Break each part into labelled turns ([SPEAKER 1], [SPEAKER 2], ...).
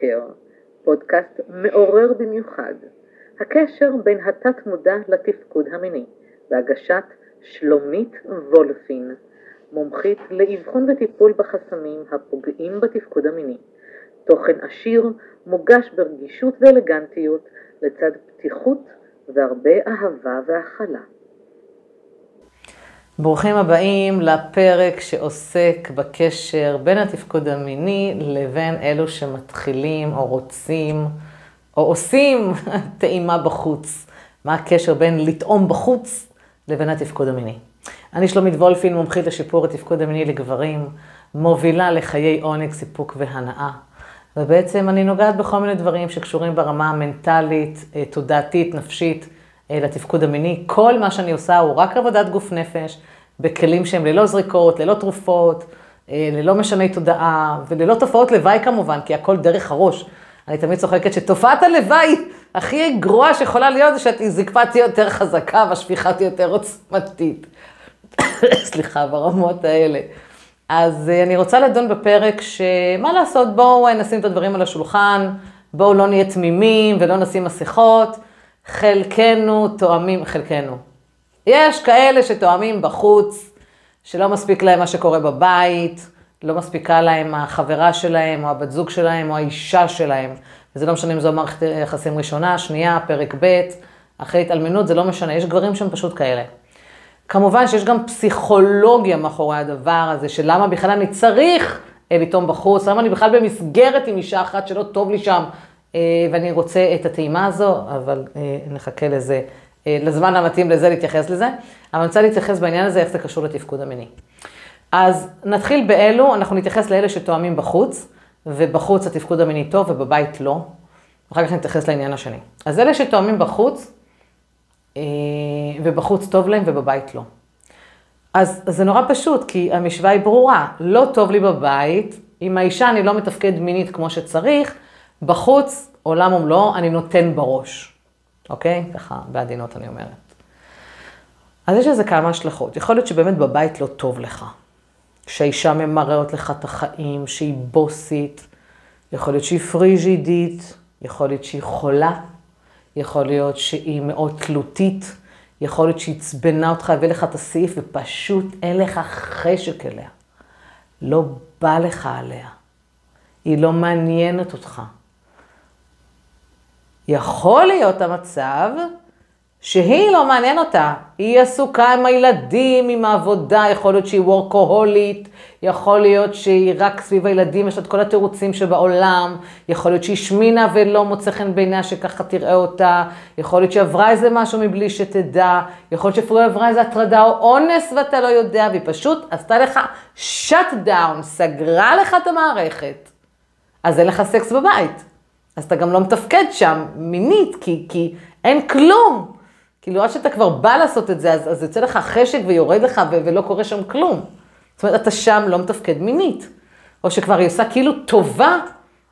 [SPEAKER 1] קר, פודקאסט מעורר במיוחד, הקשר בין התת מודע לתפקוד המיני, בהגשת שלומית וולפין, מומחית לאבחון וטיפול בחסמים הפוגעים בתפקוד המיני. תוכן עשיר, מוגש ברגישות ואלגנטיות, לצד פתיחות והרבה אהבה והכלה.
[SPEAKER 2] ברוכים הבאים לפרק שעוסק בקשר בין התפקוד המיני לבין אלו שמתחילים או רוצים או עושים טעימה בחוץ. מה הקשר בין לטעום בחוץ לבין התפקוד המיני. אני שלומית וולפין, מומחית לשיפור התפקוד המיני לגברים, מובילה לחיי עונג, סיפוק והנאה. ובעצם אני נוגעת בכל מיני דברים שקשורים ברמה המנטלית, אה, תודעתית, נפשית, לתפקוד המיני. כל מה שאני עושה הוא רק עבודת גוף נפש, בכלים שהם ללא זריקות, ללא תרופות, אה, ללא משני תודעה, וללא תופעות לוואי כמובן, כי הכל דרך הראש. אני תמיד צוחקת שתופעת הלוואי הכי גרועה שיכולה להיות זה שהזקפה תהיה יותר חזקה והשפיכה תהיה יותר עוצמתית. סליחה, ברמות האלה. אז אני רוצה לדון בפרק שמה לעשות, בואו נשים את הדברים על השולחן, בואו לא נהיה תמימים ולא נשים מסכות. חלקנו תואמים, חלקנו. יש כאלה שתואמים בחוץ, שלא מספיק להם מה שקורה בבית, לא מספיקה להם החברה שלהם, או הבת זוג שלהם, או האישה שלהם. וזה לא משנה אם זו מערכת יחסים ראשונה, שנייה, פרק ב', אחרי התאלמנות, זה לא משנה, יש גברים שהם פשוט כאלה. כמובן שיש גם פסיכולוגיה מאחורי הדבר הזה, של למה בכלל אני צריך לטעום בחוץ, למה אני בכלל במסגרת עם אישה אחת שלא טוב לי שם, אה, ואני רוצה את הטעימה הזו, אבל אה, נחכה לזה, אה, לזמן המתאים לזה להתייחס לזה. אבל אני רוצה להתייחס בעניין הזה, איך זה קשור לתפקוד המיני. אז נתחיל באלו, אנחנו נתייחס לאלה שתואמים בחוץ, ובחוץ התפקוד המיני טוב ובבית לא. אחר כך נתייחס לעניין השני. אז אלה שתואמים בחוץ, ובחוץ טוב להם ובבית לא. אז זה נורא פשוט, כי המשוואה היא ברורה. לא טוב לי בבית, עם האישה אני לא מתפקד מינית כמו שצריך, בחוץ, עולם ומלואו, אני נותן בראש. אוקיי? ככה, בעדינות אני אומרת. אז יש לזה כמה השלכות. יכול להיות שבאמת בבית לא טוב לך. שהאישה ממררת לך את החיים, שהיא בוסית, יכול להיות שהיא פריג'ידית, יכול להיות שהיא חולה, יכול להיות שהיא מאוד תלותית, יכול להיות שהיא עצבנה אותך, הביא לך את הסעיף ופשוט אין לך חשק אליה. לא בא לך עליה. היא לא מעניינת אותך. יכול להיות המצב שהיא לא מעניין אותה, היא עסוקה עם הילדים, עם העבודה, יכול להיות שהיא וורקוהולית, יכול להיות שהיא רק סביב הילדים, יש לה את כל התירוצים שבעולם, יכול להיות שהיא שמינה ולא מוצא חן בעיניה שככה תראה אותה, יכול להיות שעברה איזה משהו מבלי שתדע, יכול להיות שאפילו עברה איזה הטרדה או אונס ואתה לא יודע, והיא פשוט עשתה לך שאט דאון, סגרה לך את המערכת. אז אין לך סקס בבית. אז אתה גם לא מתפקד שם מינית, כי, כי אין כלום. כאילו, עד שאתה כבר בא לעשות את זה, אז, אז יוצא לך חשק ויורד לך ו- ולא קורה שם כלום. זאת אומרת, אתה שם לא מתפקד מינית. או שכבר היא עושה כאילו טובה,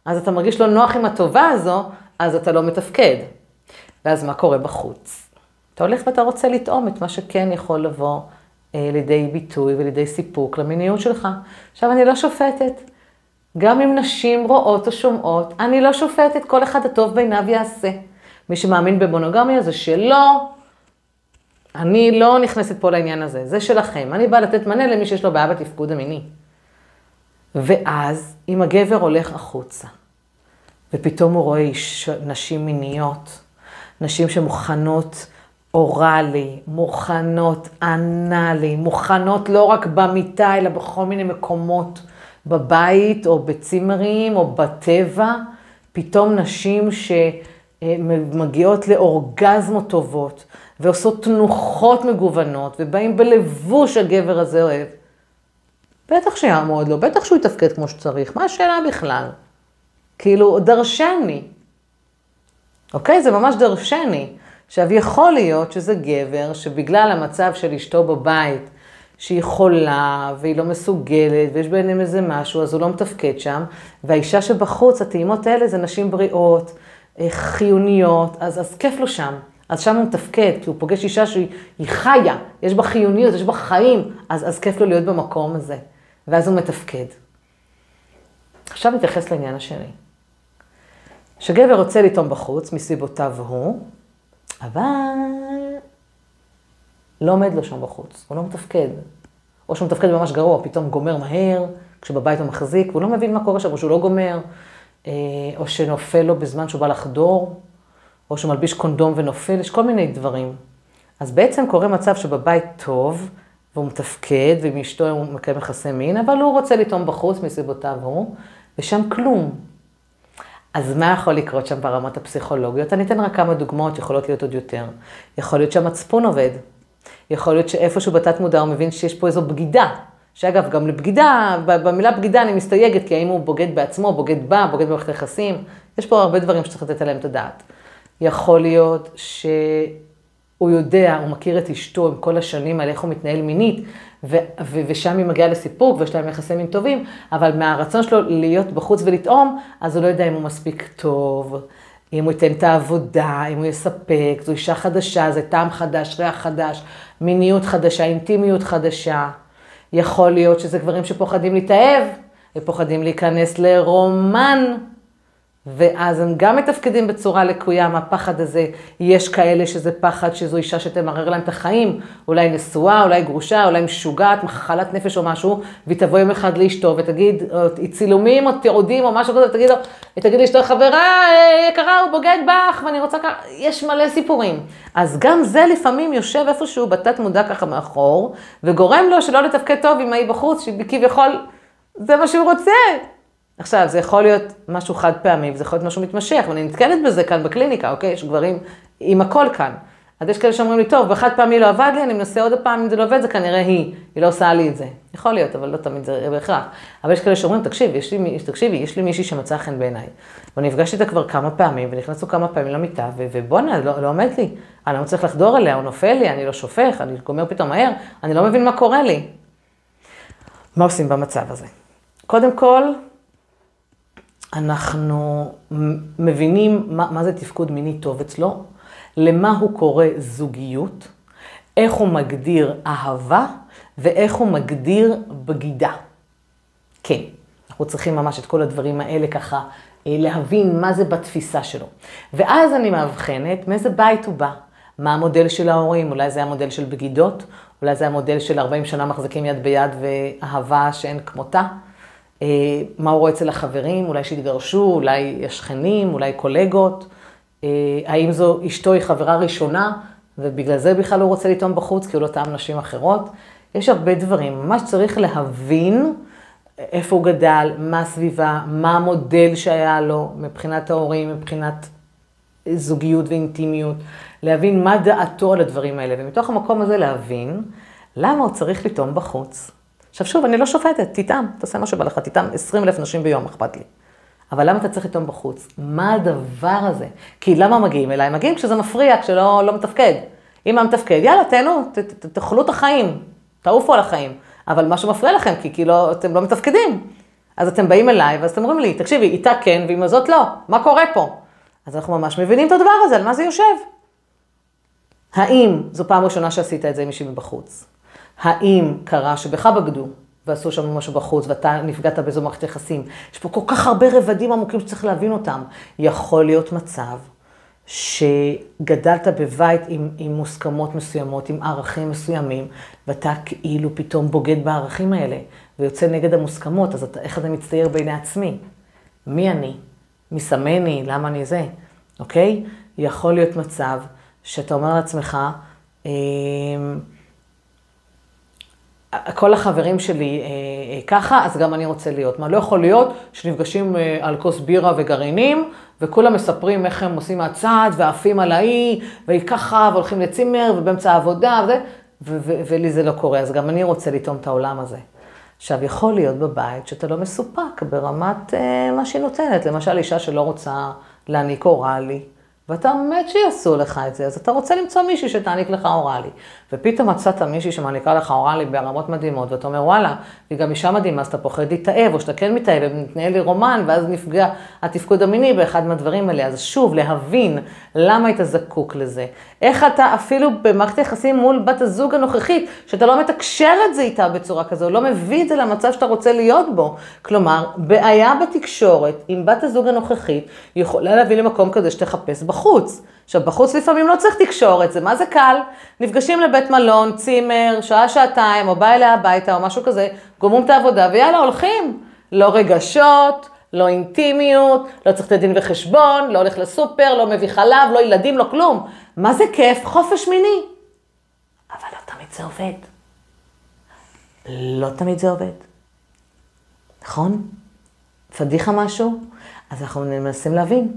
[SPEAKER 2] אז אתה מרגיש לא נוח עם הטובה הזו, אז אתה לא מתפקד. ואז מה קורה בחוץ? אתה הולך ואתה רוצה לטעום את מה שכן יכול לבוא אה, לידי ביטוי ולידי סיפוק למיניות שלך. עכשיו, אני לא שופטת. גם אם נשים רואות או שומעות, אני לא שופטת, כל אחד הטוב בעיניו יעשה. מי שמאמין במונוגמיה זה שלא, אני לא נכנסת פה לעניין הזה, זה שלכם. אני באה לתת מענה למי שיש לו בעיה בתפקוד המיני. ואז, אם הגבר הולך החוצה, ופתאום הוא רואה איש, נשים מיניות, נשים שמוכנות אוראלי, מוכנות אנאלי, מוכנות לא רק במיטה, אלא בכל מיני מקומות. בבית או בצימרים או בטבע, פתאום נשים שמגיעות לאורגזמות טובות ועושות תנוחות מגוונות ובאים בלבוש הגבר הזה אוהב. בטח שיעמוד לו, בטח שהוא יתפקד כמו שצריך, מה השאלה בכלל? כאילו, דרשני. אוקיי? זה ממש דרשני. עכשיו, יכול להיות שזה גבר שבגלל המצב של אשתו בבית, שהיא חולה והיא לא מסוגלת ויש ביניהם איזה משהו, אז הוא לא מתפקד שם. והאישה שבחוץ, הטעימות האלה זה נשים בריאות, אה, חיוניות, אז, אז כיף לו שם. אז שם הוא מתפקד, כי הוא פוגש אישה שהיא חיה, יש בה חיוניות, יש בה חיים, אז, אז כיף לו להיות במקום הזה. ואז הוא מתפקד. עכשיו נתייחס לעניין השני. שגבר רוצה לטעום בחוץ מסיבותיו הוא, אבל לא עומד לו שם בחוץ, הוא לא מתפקד. או שהוא מתפקד ממש גרוע, פתאום גומר מהר, כשבבית הוא מחזיק, והוא לא מבין מה קורה שם, או שהוא לא גומר, אה, או שנופל לו בזמן שהוא בא לחדור, או שהוא מלביש קונדום ונופל, יש כל מיני דברים. אז בעצם קורה מצב שבבית טוב, והוא מתפקד, ועם אשתו הוא מקיים יחסי מין, אבל הוא רוצה לטעום בחוץ מסיבותיו הוא, ושם כלום. אז מה יכול לקרות שם ברמות הפסיכולוגיות? אני אתן רק כמה דוגמאות, יכולות להיות עוד יותר. יכול להיות שהמצפון עובד. יכול להיות שאיפשהו בתת מודע הוא מבין שיש פה איזו בגידה. שאגב, גם לבגידה, במילה בגידה אני מסתייגת, כי האם הוא בוגד בעצמו, בוגד בה, בוגד במערכת היחסים, יש פה הרבה דברים שצריך לתת עליהם את הדעת. יכול להיות שהוא יודע, הוא מכיר את אשתו עם כל השנים על איך הוא מתנהל מינית, ו- ו- ושם היא מגיעה לסיפוק ויש להם יחסי מין טובים, אבל מהרצון שלו להיות בחוץ ולטעום, אז הוא לא יודע אם הוא מספיק טוב, אם הוא ייתן את העבודה, אם הוא יספק, זו אישה חדשה, זה טעם חדש, ריח חדש, מיניות חדשה, אינטימיות חדשה. יכול להיות שזה גברים שפוחדים להתאהב, ופוחדים להיכנס לרומן. ואז הם גם מתפקדים בצורה לקויה מהפחד הזה. יש כאלה שזה פחד שזו אישה שתמרר להם את החיים, אולי נשואה, אולי גרושה, אולי משוגעת, מחלת נפש או משהו, והיא תבוא יום אחד לאשתו ותגיד, או צילומים או תיעודים או משהו כזה, ותגיד לו, תגיד לאשתו, חברה יקרה, הוא בוגד בך, ואני רוצה ככה, יש מלא סיפורים. אז גם זה לפעמים יושב איפשהו בתת מודע ככה מאחור, וגורם לו שלא לתפקד טוב עם ההיא בחוץ, שכביכול, זה מה שהוא רוצה. עכשיו, זה יכול להיות משהו חד פעמי, וזה יכול להיות משהו מתמשך, ואני נתקלת בזה כאן בקליניקה, אוקיי? יש גברים עם הכל כאן. אז יש כאלה שאומרים לי, טוב, בחד פעמי לא עבד לי, אני מנסה עוד פעם, אם זה לא עובד, זה כנראה היא, היא לא עושה לי את זה. יכול להיות, אבל לא תמיד זה בהכרח. אבל יש כאלה שאומרים, תקשיב, יש לי, תקשיבי, יש לי מישהי שמצאה חן בעיניי. ואני נפגשתי איתה כבר כמה פעמים, ונכנסנו כמה פעמים למיטה, ובואנה, לא, לא עומד לי. אני לא מצליח לחדור אליה, הוא נופל לי, אני לא שופך, אני גומר פתאום מהר, אני לא מבין מה קורה לי. מה עושים במצב הזה? קודם כל, אנחנו מבינים מה, מה זה תפקוד מיני טוב אצלו, למה הוא קורא זוגיות, איך הוא מגדיר אהבה ואיך הוא מגדיר בגידה. כן, אנחנו צריכים ממש את כל הדברים האלה ככה אה, להבין מה זה בתפיסה שלו. ואז אני מאבחנת מאיזה בית הוא בא, מה המודל של ההורים, אולי זה המודל של בגידות, אולי זה המודל של 40 שנה מחזיקים יד ביד ואהבה שאין כמותה. אה, מה הוא רואה אצל החברים, אולי שהתגרשו, אולי השכנים, אולי קולגות, אה, האם זו אשתו היא חברה ראשונה, ובגלל זה בכלל הוא רוצה לטעום בחוץ, כי הוא לא טעם נשים אחרות. יש הרבה דברים, ממש צריך להבין איפה הוא גדל, מה הסביבה, מה המודל שהיה לו מבחינת ההורים, מבחינת זוגיות ואינטימיות, להבין מה דעתו על הדברים האלה, ומתוך המקום הזה להבין למה הוא צריך לטעום בחוץ. עכשיו שוב, אני לא שופטת, תטעם, תעשה מה שבא לך, תטעם 20 אלף נשים ביום, אכפת לי. אבל למה אתה צריך לטעום בחוץ? מה הדבר הזה? כי למה מגיעים אליי? מגיעים כשזה מפריע, כשלא לא מתפקד. אם היה מתפקד, יאללה, תהנו, תאכלו את החיים, תעופו על החיים. אבל משהו מפריע לכם, כי כאילו אתם לא מתפקדים. אז אתם באים אליי, ואז אתם אומרים לי, תקשיבי, איתה כן, ועם הזאת לא, מה קורה פה? אז אנחנו ממש מבינים את הדבר הזה, על מה זה יושב. האם זו פעם ראשונה שעשית את זה עם מישהי מבחוץ? האם קרה שבך בגדו ועשו שם משהו בחוץ ואתה נפגעת באיזו מערכת יחסים? יש פה כל כך הרבה רבדים עמוקים שצריך להבין אותם. יכול להיות מצב שגדלת בבית עם, עם מוסכמות מסוימות, עם ערכים מסוימים, ואתה כאילו פתאום בוגד בערכים האלה, ויוצא נגד המוסכמות, אז אתה, איך אתה מצטייר בעיני עצמי? מי אני? מי שמני? למה אני זה? אוקיי? יכול להיות מצב שאתה אומר לעצמך, אה, כל החברים שלי אה, אה, ככה, אז גם אני רוצה להיות. מה, לא יכול להיות שנפגשים אה, על כוס בירה וגרעינים, וכולם מספרים איך הם עושים מהצד, ועפים על האי, והיא ככה, והולכים לצימר, ובאמצע העבודה, וזה, ולי זה לא קורה, אז גם אני רוצה לטעום את העולם הזה. עכשיו, יכול להיות בבית שאתה לא מסופק ברמת אה, מה שהיא נותנת. למשל, אישה שלא רוצה להעניק אוראלי, ואתה מת שיעשו לך את זה, אז אתה רוצה למצוא מישהי שתעניק לך אוראלי. ופתאום מצאת מישהי שמעניקה לך אוראלי ברמות מדהימות, ואתה אומר, וואלה, היא גם אישה מדהימה, אז אתה פוחד להתאהב, או שאתה כן מתאהב, ומתנהל לי רומן, ואז נפגע התפקוד המיני באחד מהדברים האלה. אז שוב, להבין למה היית זקוק לזה? איך אתה אפילו במערכת יחסים מול בת הזוג הנוכחית, שאתה לא מתקשר את זה איתה בצורה כזו, לא מביא את זה למצב שאתה רוצה להיות בו. כלומר, בעיה בתקשורת עם בת הזוג הנוכחית יכולה להביא למקום כזה שתחפש בחוץ. עכשיו, בחוץ לפעמים לא צריך תקשורת, זה מה זה קל. נפגשים לבית מלון, צימר, שעה, שעתיים, או בא אליה הביתה, או משהו כזה, גומרים את העבודה, ויאללה, הולכים. לא רגשות, לא אינטימיות, לא צריך לתת דין וחשבון, לא הולך לסופר, לא מביא חלב, לא ילדים, לא כלום. מה זה כיף? חופש מיני. אבל לא תמיד זה עובד. לא תמיד זה עובד. נכון? פדיחה משהו? אז אנחנו מנסים להבין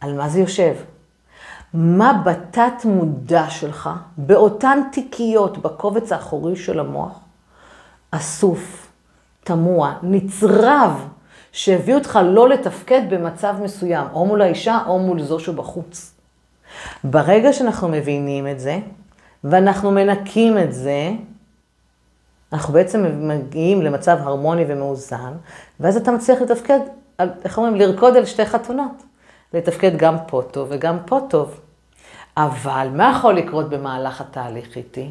[SPEAKER 2] על מה זה יושב. מה בתת מודע שלך, באותן תיקיות, בקובץ האחורי של המוח, אסוף, תמוה, נצרב, שהביא אותך לא לתפקד במצב מסוים, או מול האישה או מול זו שבחוץ. ברגע שאנחנו מבינים את זה, ואנחנו מנקים את זה, אנחנו בעצם מגיעים למצב הרמוני ומאוזן, ואז אתה מצליח לתפקד, איך אומרים, לרקוד על שתי חתונות. לתפקד גם פה טוב וגם פה טוב. אבל מה יכול לקרות במהלך התהליך איתי?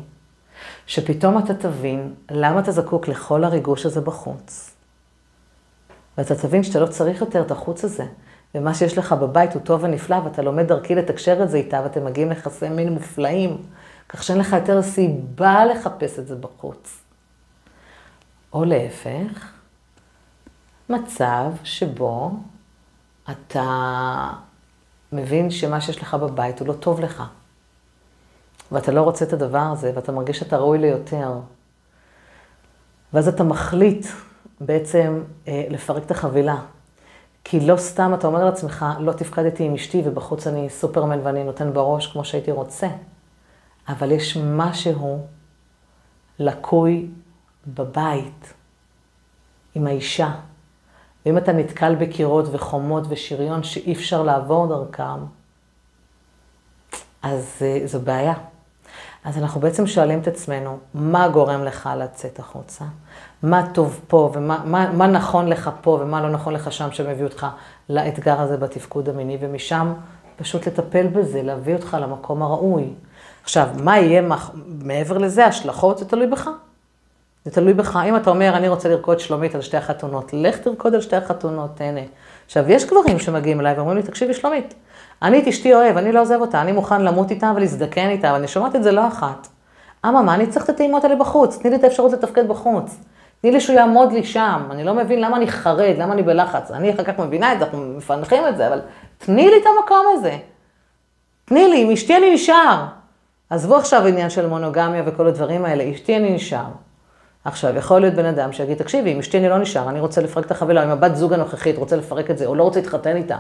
[SPEAKER 2] שפתאום אתה תבין למה אתה זקוק לכל הריגוש הזה בחוץ. ואתה תבין שאתה לא צריך יותר את החוץ הזה. ומה שיש לך בבית הוא טוב ונפלא, ואתה לומד דרכי לתקשר את זה איתה, ואתם מגיעים ליחסי מין מופלאים, כך שאין לך יותר סיבה לחפש את זה בחוץ. או להפך, מצב שבו אתה מבין שמה שיש לך בבית הוא לא טוב לך. ואתה לא רוצה את הדבר הזה, ואתה מרגיש שאתה ראוי ליותר. ואז אתה מחליט בעצם אה, לפרק את החבילה. כי לא סתם אתה אומר לעצמך, לא תפקדתי עם אשתי ובחוץ אני סופרמן ואני נותן בראש כמו שהייתי רוצה. אבל יש משהו לקוי בבית, עם האישה. ואם אתה נתקל בקירות וחומות ושריון שאי אפשר לעבור דרכם, אז אה, זו בעיה. אז אנחנו בעצם שואלים את עצמנו, מה גורם לך לצאת החוצה? מה טוב פה ומה מה, מה נכון לך פה ומה לא נכון לך שם שמביא אותך לאתגר הזה בתפקוד המיני, ומשם פשוט לטפל בזה, להביא אותך למקום הראוי. עכשיו, מה יהיה מעבר לזה, השלכות, זה תלוי בך. זה תלוי בך. אם אתה אומר, אני רוצה לרקוד שלומית על שתי החתונות, לך תרקוד על שתי החתונות, תהנה. עכשיו, יש גברים שמגיעים אליי ואומרים לי, תקשיבי, שלומית, אני את אשתי אוהב, אני לא עוזב אותה, אני מוכן למות איתה ולהזדקן איתה, ואני שומעת את זה לא אחת. אממה, אני צריך את הטעימות האלה בחוץ, תני לי את האפשרות לתפקד בחוץ. תני לי שהוא יעמוד לי שם, אני לא מבין למה אני חרד, למה אני בלחץ. אני אחר כך מבינה את זה, אנחנו מפענחים את זה, אבל תני לי את המקום הזה. תני לי, עם אשתי אני נשאר. עזבו עכשיו עניין של מונוגמיה וכל הדברים האלה, אשתי אני נשאר. עכשיו, יכול להיות בן אדם שיגיד, תקשיבי, אם אשתי אני לא נשאר, אני רוצה לפרק את החבילה, אם הבת זוג הנוכחית רוצה לפרק את זה, או לא רוצה להתחתן איתה.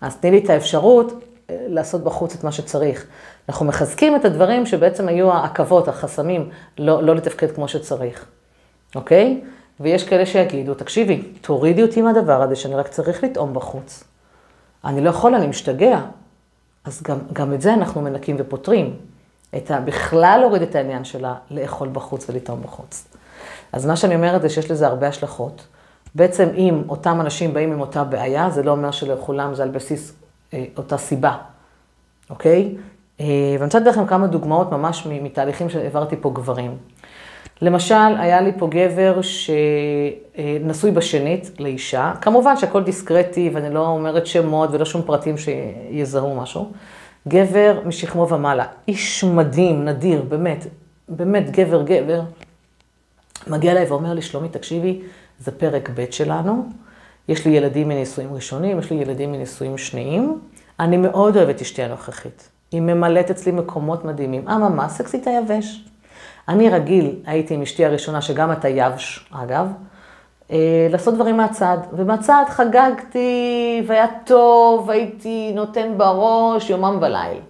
[SPEAKER 2] אז תני לי את האפשרות אה, לעשות בחוץ את מה שצריך. אנחנו מחזקים את הדברים שבעצם היו העכבות, החסמים, לא, לא לתפקד כמו שצריך, אוקיי? ויש כאלה שיגידו, תקשיבי, תורידי אותי מהדבר הזה שאני רק צריך לטעום בחוץ. אני לא יכול, אני משתגע. אז גם, גם את זה אנחנו מנקים ופותרים. את ה... בכלל להוריד את העניין שלה לאכול בחוץ ולטעום בחוץ. אז מה שאני אומרת זה שיש לזה הרבה השלכות. בעצם אם אותם אנשים באים עם אותה בעיה, זה לא אומר שלכולם זה על בסיס אה, אותה סיבה, אוקיי? אה, ואני רוצה לתת לכם כמה דוגמאות ממש מתהליכים שהעברתי פה גברים. למשל, היה לי פה גבר שנשוי בשנית לאישה, כמובן שהכל דיסקרטי ואני לא אומרת שמות ולא שום פרטים שיזהו משהו. גבר משכמו ומעלה, איש מדהים, נדיר, באמת, באמת גבר גבר, מגיע אליי ואומר לי, שלומי, תקשיבי, זה פרק ב' שלנו, יש לי ילדים מנישואים ראשונים, יש לי ילדים מנישואים שניים, אני מאוד אוהבת אשתי הנוכחית. היא ממלאת אצלי מקומות מדהימים. אממה, סקסית היבש. אני רגיל, הייתי עם אשתי הראשונה, שגם אתה יבש, אגב, אה, לעשות דברים מהצד. ומהצד חגגתי, והיה טוב, הייתי נותן בראש יומם וליל.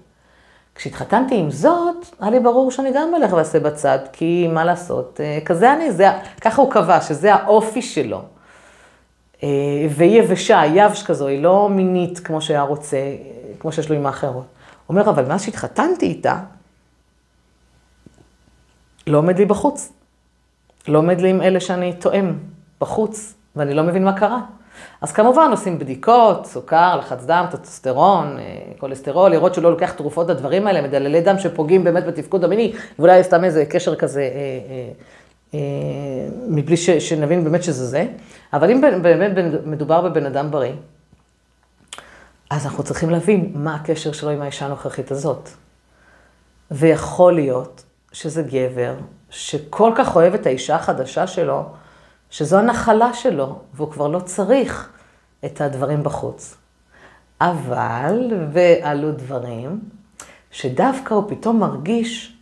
[SPEAKER 2] כשהתחתנתי עם זאת, היה לי ברור שאני גם אלך ועושה בצד, כי מה לעשות, אה, כזה אני, זה, ככה הוא קבע, שזה האופי שלו. אה, והיא יבשה, יבש כזו, היא לא מינית כמו שהיה רוצה, כמו שיש לו עם האחרות. הוא אומר, אבל מאז שהתחתנתי איתה, לא עומד לי בחוץ. לא עומד לי עם אלה שאני תואם בחוץ, ואני לא מבין מה קרה. אז כמובן עושים בדיקות, סוכר, לחץ דם, טטוסטרון, כולסטרול, לראות שהוא לא לוקח תרופות לדברים האלה, מדללי דם שפוגעים באמת בתפקוד המיני, ואולי סתם איזה קשר כזה, אה, אה, אה, מבלי ש, שנבין באמת שזה זה. אבל אם באמת מדובר בבן אדם בריא, אז אנחנו צריכים להבין מה הקשר שלו עם האישה הנוכחית הזאת. ויכול להיות שזה גבר שכל כך אוהב את האישה החדשה שלו, שזו הנחלה שלו, והוא כבר לא צריך את הדברים בחוץ. אבל, ועלו דברים, שדווקא הוא פתאום מרגיש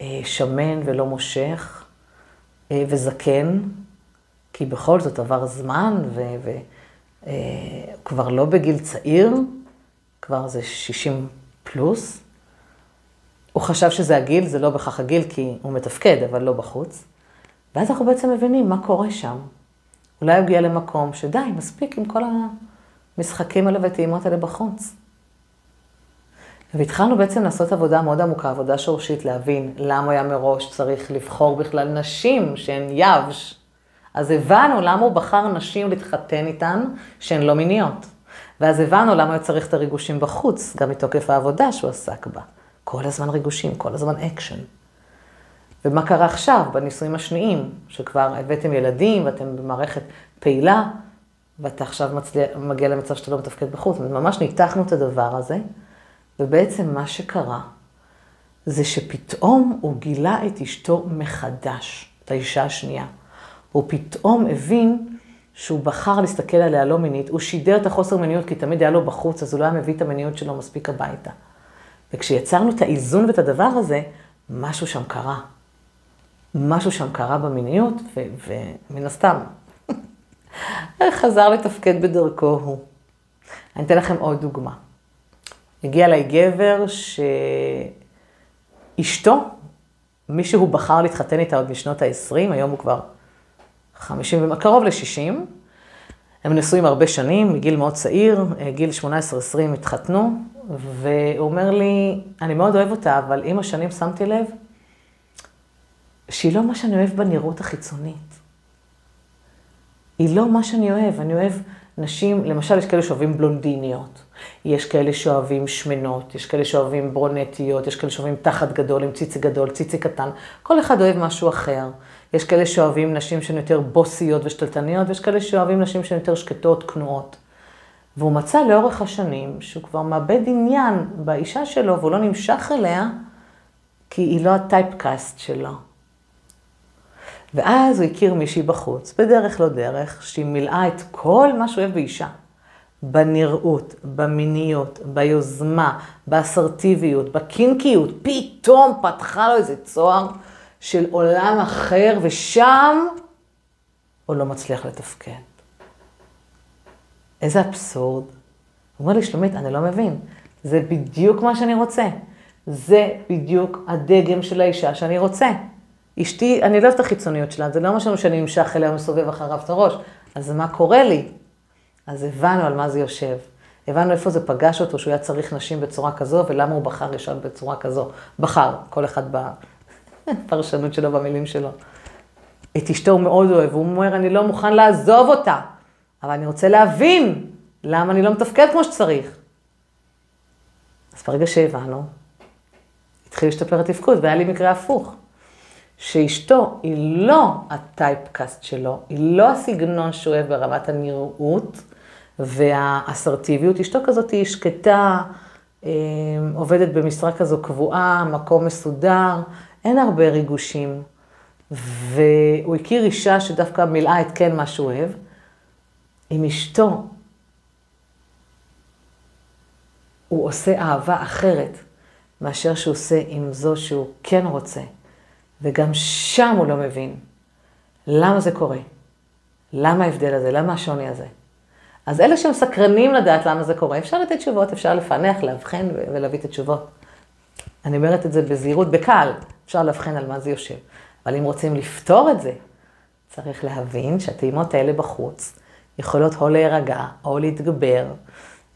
[SPEAKER 2] אה, שמן ולא מושך אה, וזקן, כי בכל זאת עבר זמן, והוא אה, כבר לא בגיל צעיר, כבר זה 60 פלוס. הוא חשב שזה הגיל, זה לא בכך הגיל, כי הוא מתפקד, אבל לא בחוץ. ואז אנחנו בעצם מבינים מה קורה שם. אולי הוא הגיע למקום שדי, מספיק עם כל המשחקים האלה והטעימות האלה בחוץ. והתחלנו בעצם לעשות עבודה מאוד עמוקה, עבודה שורשית, להבין למה היה מראש צריך לבחור בכלל נשים שהן יבש. אז הבנו למה הוא בחר נשים להתחתן איתן שהן לא מיניות. ואז הבנו למה הוא צריך את הריגושים בחוץ, גם מתוקף העבודה שהוא עסק בה. כל הזמן ריגושים, כל הזמן אקשן. ומה קרה עכשיו, בנישואים השניים, שכבר הבאתם ילדים ואתם במערכת פעילה, ואתה עכשיו מצליח, מגיע למצב שאתה לא מתפקד בחוץ. ממש ניתחנו את הדבר הזה, ובעצם מה שקרה, זה שפתאום הוא גילה את אשתו מחדש, את האישה השנייה. הוא פתאום הבין שהוא בחר להסתכל עליה לא מינית, הוא שידר את החוסר מיניות כי תמיד היה לו בחוץ, אז הוא לא היה מביא את המיניות שלו מספיק הביתה. וכשיצרנו את האיזון ואת הדבר הזה, משהו שם קרה. משהו שם קרה במיניות, ומן הסתם, חזר לתפקד בדרכו הוא. אני אתן לכם עוד דוגמה. הגיע אליי גבר שאשתו, מי שהוא בחר להתחתן איתה עוד משנות ה-20, היום הוא כבר 50, קרוב ל-60. הם נשואים הרבה שנים, מגיל מאוד צעיר, גיל 18-20 התחתנו, והוא אומר לי, אני מאוד אוהב אותה, אבל עם השנים שמתי לב שהיא לא מה שאני אוהב בנראות החיצונית. היא לא מה שאני אוהב, אני אוהב נשים, למשל יש כאלה שאוהבים בלונדיניות, יש כאלה שאוהבים שמנות, יש כאלה שאוהבים ברונטיות, יש כאלה שאוהבים תחת גדול עם ציצי גדול, ציצי קטן, כל אחד אוהב משהו אחר. יש כאלה שאוהבים נשים שהן יותר בוסיות ושתלטניות, ויש כאלה שאוהבים נשים שהן יותר שקטות, כנועות. והוא מצא לאורך השנים שהוא כבר מאבד עניין באישה שלו והוא לא נמשך אליה, כי היא לא הטייפקאסט שלו. ואז הוא הכיר מישהי בחוץ, בדרך לא דרך, שהיא מילאה את כל מה שהוא אוהב באישה. בנראות, במיניות, ביוזמה, באסרטיביות, בקינקיות, פתאום פתחה לו איזה צוהר של עולם אחר, ושם הוא לא מצליח לתפקד. איזה אבסורד. הוא אומר לי, שלומית, אני לא מבין. זה בדיוק מה שאני רוצה. זה בדיוק הדגם של האישה שאני רוצה. אשתי, אני לא אוהבת את החיצוניות שלה, זה לא משהו שאני נמשך אליה ומסובב אחריו את הראש. אז מה קורה לי? אז הבנו על מה זה יושב. הבנו איפה זה פגש אותו, שהוא היה צריך נשים בצורה כזו, ולמה הוא בחר ישר בצורה כזו. בחר, כל אחד בפרשנות שלו, במילים שלו. את אשתו הוא מאוד אוהב, והוא אומר, אני לא מוכן לעזוב אותה, אבל אני רוצה להבין למה אני לא מתפקד כמו שצריך. אז ברגע שהבנו, התחיל להשתפר התפקוד, והיה לי מקרה הפוך. שאשתו היא לא הטייפקאסט שלו, היא לא הסגנון שהוא אוהב ברמת הנראות והאסרטיביות. אשתו כזאת היא שקטה, אה, עובדת במשרה כזו קבועה, מקום מסודר, אין הרבה ריגושים. והוא הכיר אישה שדווקא מילאה את כן מה שהוא אוהב. עם אשתו הוא עושה אהבה אחרת מאשר שהוא עושה עם זו שהוא כן רוצה. וגם שם הוא לא מבין למה זה קורה, למה ההבדל הזה, למה השוני הזה. אז אלה שהם סקרנים לדעת למה זה קורה, אפשר לתת תשובות, אפשר לפענח, לאבחן ולהביא את התשובות. אני אומרת את זה בזהירות, בקל, אפשר לאבחן על מה זה יושב. אבל אם רוצים לפתור את זה, צריך להבין שהטעימות האלה בחוץ יכולות או להירגע או להתגבר.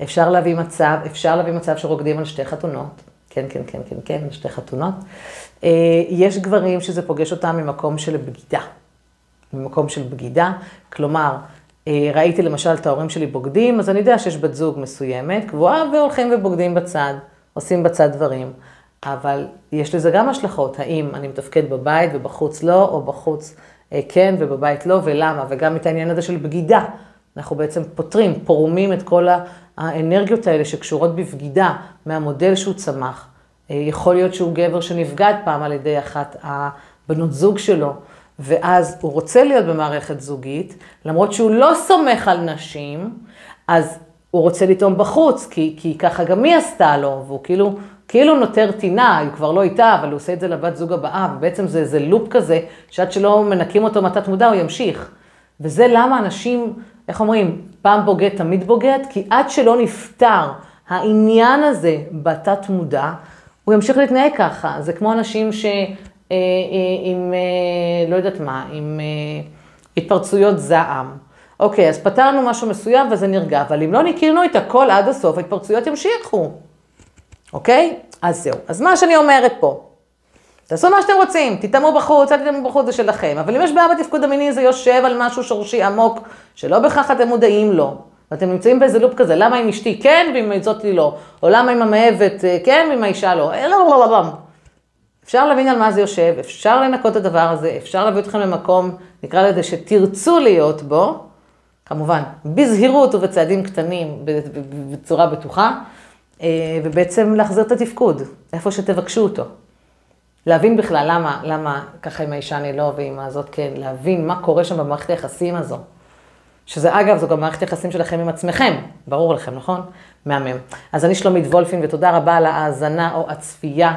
[SPEAKER 2] אפשר להביא מצב, אפשר להביא מצב שרוקדים על שתי חתונות. כן, כן, כן, כן, כן, שתי חתונות. אה, יש גברים שזה פוגש אותם ממקום של בגידה. ממקום של בגידה, כלומר, אה, ראיתי למשל את ההורים שלי בוגדים, אז אני יודע שיש בת זוג מסוימת, קבועה, והולכים ובוגדים בצד, עושים בצד דברים. אבל יש לזה גם השלכות, האם אני מתפקד בבית ובחוץ לא, או בחוץ אה, כן ובבית לא, ולמה, וגם את העניין הזה של בגידה. אנחנו בעצם פותרים, פורמים את כל האנרגיות האלה שקשורות בבגידה מהמודל שהוא צמח. אה, יכול להיות שהוא גבר שנפגד פעם על ידי אחת הבנות זוג שלו, ואז הוא רוצה להיות במערכת זוגית, למרות שהוא לא סומך על נשים, אז הוא רוצה לטעום בחוץ, כי, כי ככה גם היא עשתה לו, והוא כאילו, כאילו נותר טינה, היא כבר לא איתה, אבל הוא עושה את זה לבת זוג הבאה, ובעצם זה איזה לופ כזה, שעד שלא מנקים אותו מתת מודע, הוא ימשיך. וזה למה אנשים, איך אומרים, פעם בוגד, תמיד בוגד, כי עד שלא נפתר העניין הזה בתת מודע, הוא ימשיך להתנהג ככה. זה כמו אנשים ש... אה, אה, עם, אה, לא יודעת מה, עם התפרצויות זעם. אוקיי, אז פתרנו משהו מסוים וזה נרגע, אבל אם לא ניקינו את הכל עד הסוף, ההתפרצויות ימשיכו. אוקיי? אז זהו. אז מה שאני אומרת פה, תעשו מה שאתם רוצים, תטעמו בחוץ, אל תטעמו בחוץ, זה שלכם. אבל אם יש בעיה בתפקוד המיני, זה יושב על משהו שורשי עמוק, שלא בכך אתם מודעים לו. ואתם נמצאים באיזה לופ כזה, למה עם אשתי כן ועם זאתי לא? או למה עם המאהבת כן ועם האישה לא? לא, לא, לא, לא. אפשר להבין על מה זה יושב, אפשר לנקות את הדבר הזה, אפשר להביא אתכם למקום, נקרא לזה, שתרצו להיות בו, כמובן, בזהירות ובצעדים קטנים, בצורה בטוחה, אה, ובעצם להחזיר את התפקוד, איפה שתבקשו אותו. להבין בכלל למה, למה ככה עם האישה אני לא ועם הזאת כן, להבין מה קורה שם במערכת היחסים הזו. שזה אגב, זו גם מערכת יחסים שלכם עם עצמכם, ברור לכם, נכון? מהמם. אז אני שלומית וולפין, ותודה רבה על ההאזנה או הצפייה.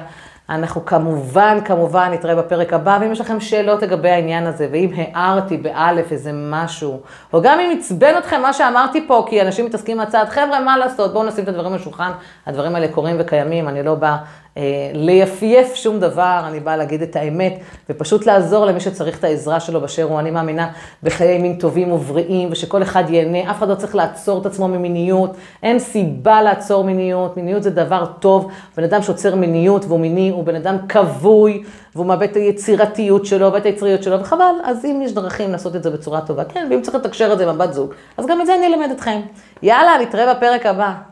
[SPEAKER 2] אנחנו כמובן, כמובן נתראה בפרק הבא, ואם יש לכם שאלות לגבי העניין הזה, ואם הערתי באלף איזה משהו, או גם אם עצבן אתכם מה שאמרתי פה, כי אנשים מתעסקים מהצד, חבר'ה, מה לעשות, בואו נשים את הדברים על השולחן, הדברים האלה קורים וקיימים, אני לא באה אה, ליפייף שום דבר, אני באה להגיד את האמת, ופשוט לעזור למי שצריך את העזרה שלו באשר הוא. אני מאמינה בחיי מין טובים ובריאים, ושכל אחד ייהנה, אף אחד לא צריך לעצור את עצמו ממיניות, אין סיבה לעצור מיניות, מיניות זה דבר טוב, בן אדם שעוצר מיניות והוא מיני, הוא בן אדם כבוי, והוא מאבד את היצירתיות שלו ואת היצריות שלו, וחבל, אז אם יש דרכים לעשות את זה בצורה טובה, כן, ואם צריך לתקשר את זה עם הבת זוג, אז גם את זה אני אלמד אתכם. יאללה, נתראה בפרק הבא.